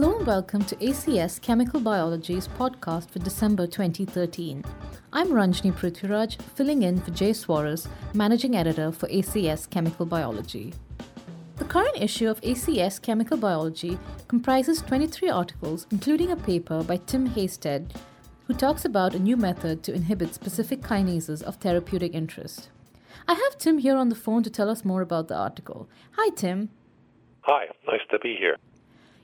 Hello and welcome to ACS Chemical Biology's podcast for December 2013. I'm Ranjani Prithviraj, filling in for Jay Suarez, Managing Editor for ACS Chemical Biology. The current issue of ACS Chemical Biology comprises 23 articles, including a paper by Tim Heysted, who talks about a new method to inhibit specific kinases of therapeutic interest. I have Tim here on the phone to tell us more about the article. Hi, Tim. Hi, nice to be here.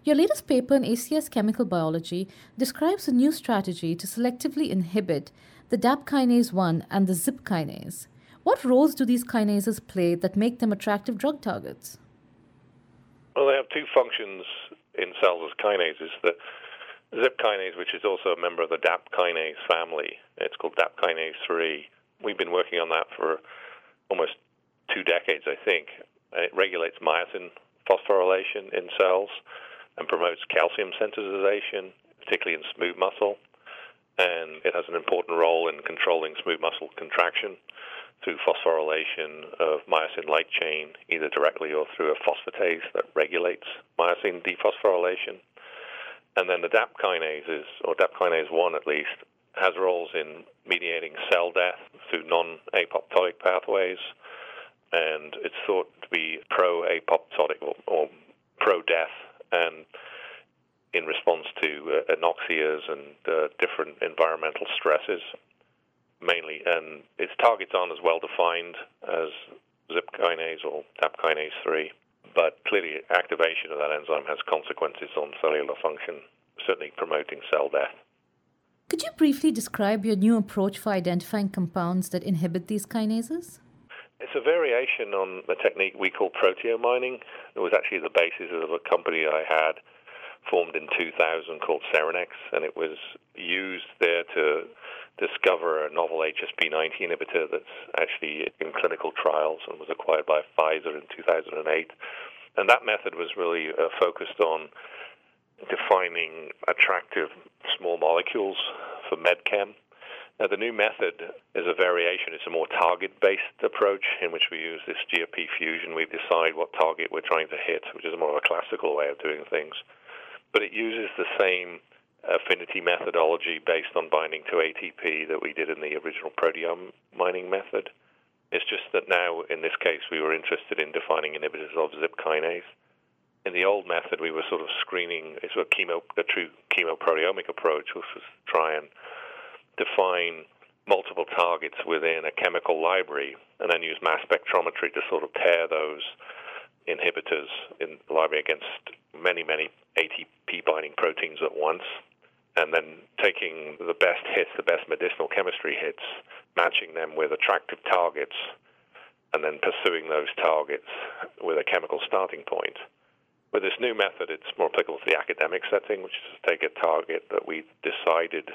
Your latest paper in ACS Chemical Biology describes a new strategy to selectively inhibit the DAP kinase 1 and the ZIP kinase. What roles do these kinases play that make them attractive drug targets? Well, they have two functions in cells as kinases. The ZIP kinase, which is also a member of the DAP kinase family, it's called DAP kinase 3. We've been working on that for almost two decades, I think. It regulates myosin phosphorylation in cells and promotes calcium sensitization, particularly in smooth muscle. And it has an important role in controlling smooth muscle contraction through phosphorylation of myosin light chain, either directly or through a phosphatase that regulates myosin dephosphorylation. And then the DAP kinases, or DAP kinase 1 at least, has roles in mediating cell death through non apoptotic pathways. And it's thought to be pro apoptotic or, or pro death and in response to uh, anoxias and uh, different environmental stresses, mainly. And its targets aren't as well defined as ZIP kinase or TAP kinase 3, but clearly activation of that enzyme has consequences on cellular function, certainly promoting cell death. Could you briefly describe your new approach for identifying compounds that inhibit these kinases? It's a variation on a technique we call proteomining. It was actually the basis of a company I had formed in 2000 called Serenex, and it was used there to discover a novel HSP90 inhibitor that's actually in clinical trials and was acquired by Pfizer in 2008. And that method was really uh, focused on defining attractive small molecules for medchem now, the new method is a variation. It's a more target based approach in which we use this GFP fusion. We decide what target we're trying to hit, which is more of a classical way of doing things. But it uses the same affinity methodology based on binding to ATP that we did in the original proteome mining method. It's just that now, in this case, we were interested in defining inhibitors of ZIP kinase. In the old method, we were sort of screening, it's a chemo, a true chemoproteomic approach, which was try and define multiple targets within a chemical library and then use mass spectrometry to sort of pair those inhibitors in the library against many, many ATP binding proteins at once. And then taking the best hits, the best medicinal chemistry hits, matching them with attractive targets, and then pursuing those targets with a chemical starting point. With this new method, it's more applicable to the academic setting, which is to take a target that we decided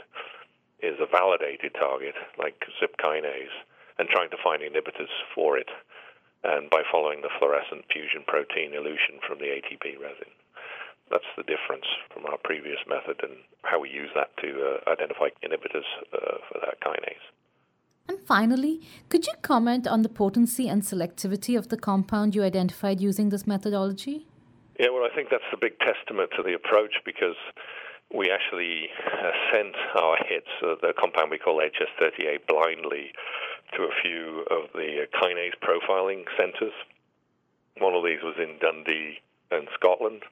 is a validated target like ZIP kinase and trying to find inhibitors for it and by following the fluorescent fusion protein elution from the ATP resin. That's the difference from our previous method and how we use that to uh, identify inhibitors uh, for that kinase. And finally, could you comment on the potency and selectivity of the compound you identified using this methodology? Yeah, well, I think that's the big testament to the approach because we actually uh, sent our hits, uh, the compound we call HS38, blindly to a few of the uh, kinase profiling centers. One of these was in Dundee in Scotland,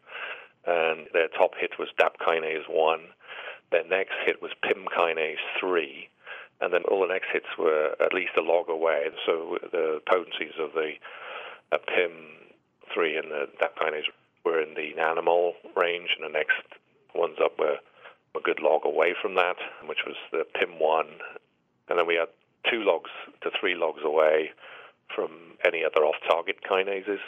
and their top hit was DAP kinase 1. Their next hit was PIM kinase 3, and then all the next hits were at least a log away. So the potencies of the uh, PIM3 and the DAP kinase were in the nanomole range, and the next ones up were a good log away from that, which was the PIM1. And then we had two logs to three logs away from any other off target kinases.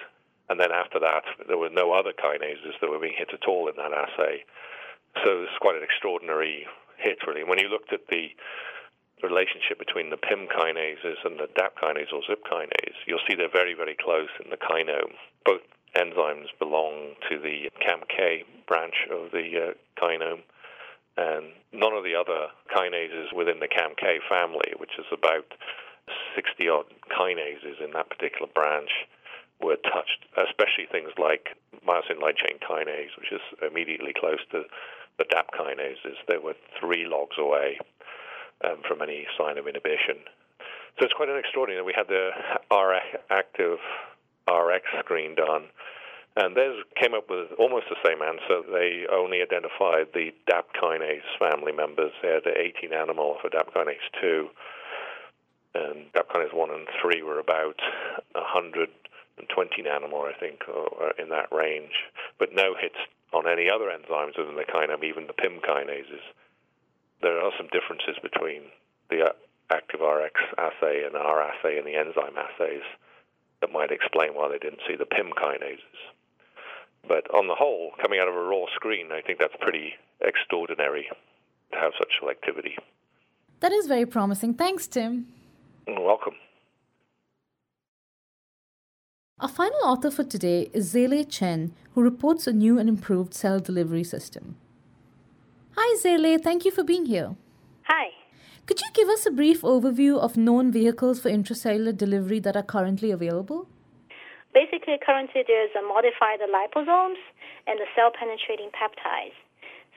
And then after that, there were no other kinases that were being hit at all in that assay. So it's quite an extraordinary hit, really. When you looked at the relationship between the PIM kinases and the DAP kinase or ZIP kinase, you'll see they're very, very close in the kinome. Both enzymes belong to the CAMK branch of the uh, kinome, and none of the other kinases within the CAMK family, which is about 60 odd kinases in that particular branch, were touched, especially things like myosin light chain kinase, which is immediately close to the DAP kinases. They were three logs away um, from any sign of inhibition. So it's quite an extraordinary. That we had the R active RX screen done, and theirs came up with almost the same answer. They only identified the DAP kinase family members. They had 18 animal for DAP kinase 2, and DAP kinase 1 and 3 were about 120 nanomolar, I think, or in that range, but no hits on any other enzymes other than the kinome, even the PIM kinases. There are some differences between the uh, ActiveRx assay and our assay and the enzyme assays that might explain why they didn't see the PIM kinases. But on the whole, coming out of a raw screen, I think that's pretty extraordinary to have such selectivity. That is very promising. Thanks, Tim. You're welcome. Our final author for today is Zele Chen, who reports a new and improved cell delivery system. Hi, Zele. Thank you for being here. Hi. Could you give us a brief overview of known vehicles for intracellular delivery that are currently available? Basically, currently there's a modified liposomes and the cell penetrating peptides.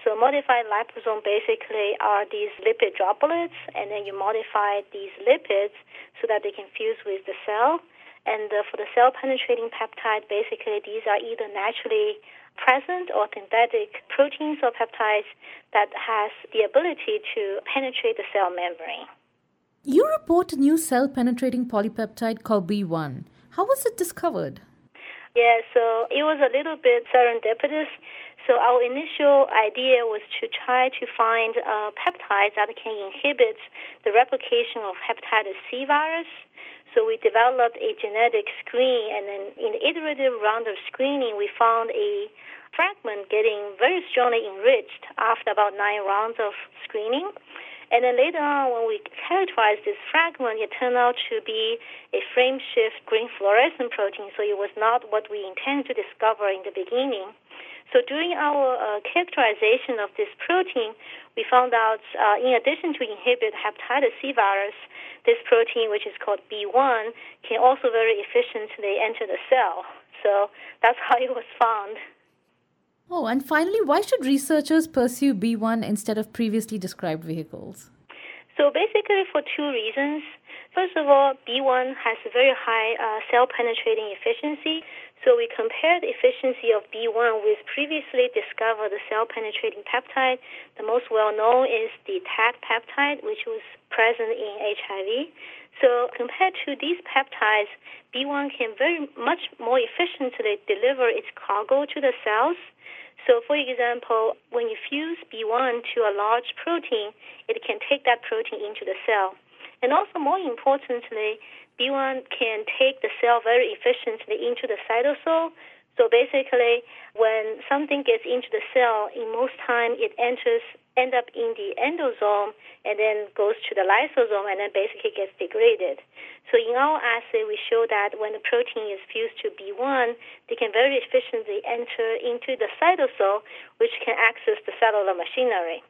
So modified liposome basically are these lipid droplets, and then you modify these lipids so that they can fuse with the cell and uh, for the cell penetrating peptide, basically these are either naturally present or synthetic proteins or peptides that has the ability to penetrate the cell membrane. You report a new cell penetrating polypeptide called B1. How was it discovered? Yeah, so it was a little bit serendipitous. So our initial idea was to try to find uh, peptides that can inhibit the replication of hepatitis C virus so we developed a genetic screen, and then in the iterative round of screening, we found a fragment getting very strongly enriched after about nine rounds of screening. And then later on, when we characterized this fragment, it turned out to be a frame shift green fluorescent protein, so it was not what we intended to discover in the beginning. So during our uh, characterization of this protein, we found out, uh, in addition to inhibit hepatitis C virus, this protein, which is called B1, can also very efficiently enter the cell. So that's how it was found. Oh, and finally, why should researchers pursue B1 instead of previously described vehicles? So basically, for two reasons. First of all, B1 has a very high uh, cell penetrating efficiency. So we compared the efficiency of B1 with previously discovered cell penetrating peptide. The most well known is the TAT peptide, which was present in HIV. So compared to these peptides, B1 can very much more efficiently deliver its cargo to the cells. So, for example, when you fuse B1 to a large protein, it can take that protein into the cell. And also, more importantly, B1 can take the cell very efficiently into the cytosol. So basically, when something gets into the cell, in most time it enters, end up in the endosome and then goes to the lysosome and then basically gets degraded. So in our assay, we show that when the protein is fused to B1, they can very efficiently enter into the cytosol, which can access the cellular machinery.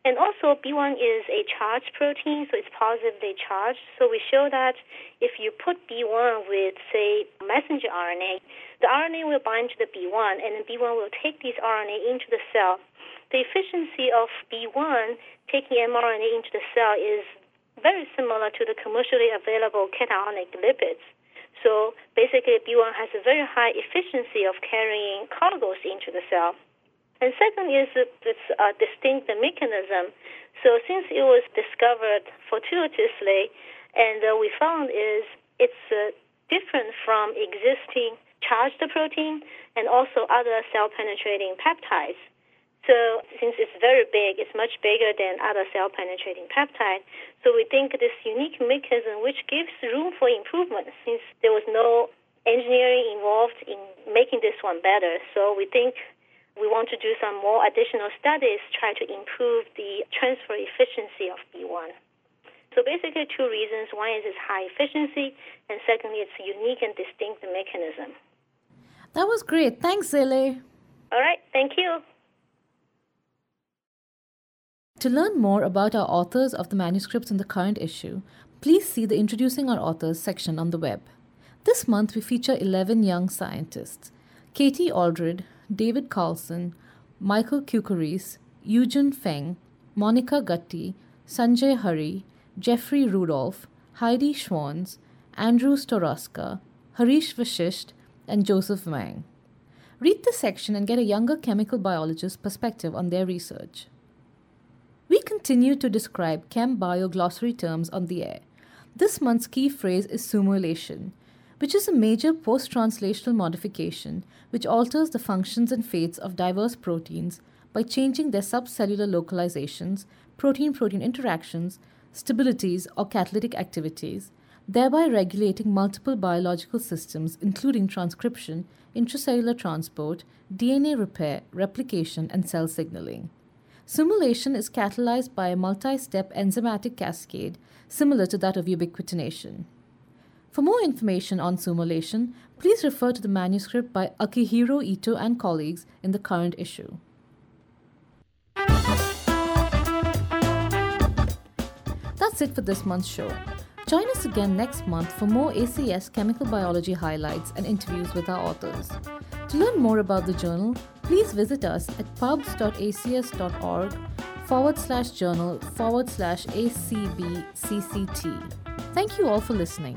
And also, B1 is a charged protein, so it's positively charged. So we show that if you put B1 with, say, messenger RNA, the RNA will bind to the B1, and then B1 will take this RNA into the cell. The efficiency of B1 taking mRNA into the cell is very similar to the commercially available cationic lipids. So basically, B1 has a very high efficiency of carrying cargoes into the cell. And second is its uh, distinct mechanism. So since it was discovered fortuitously, and uh, we found is it's uh, different from existing charged protein and also other cell penetrating peptides. So since it's very big, it's much bigger than other cell penetrating peptide. So we think this unique mechanism, which gives room for improvement, since there was no engineering involved in making this one better. So we think we want to do some more additional studies, try to improve the transfer efficiency of B1. So basically, two reasons. One is its high efficiency, and secondly, its unique and distinct mechanism. That was great. Thanks, Zele. All right. Thank you. To learn more about our authors of the manuscripts in the current issue, please see the Introducing Our Authors section on the web. This month we feature 11 young scientists Katie Aldred, David Carlson, Michael Kukaris, Eugen Feng, Monica Gutti, Sanjay Hari, Jeffrey Rudolph, Heidi Schwanz, Andrew Storoska, Harish Vashisht, and Joseph Wang. Read the section and get a younger chemical biologist's perspective on their research. We continue to describe chem bio glossary terms on the air. This month's key phrase is simulation, which is a major post translational modification which alters the functions and fates of diverse proteins by changing their subcellular localizations, protein protein interactions, stabilities, or catalytic activities, thereby regulating multiple biological systems, including transcription, intracellular transport, DNA repair, replication, and cell signaling. Simulation is catalyzed by a multi step enzymatic cascade similar to that of ubiquitination. For more information on simulation, please refer to the manuscript by Akihiro Ito and colleagues in the current issue. That's it for this month's show. Join us again next month for more ACS chemical biology highlights and interviews with our authors. To learn more about the journal, please visit us at pubs.acs.org forward slash journal forward slash ACBCCT. Thank you all for listening.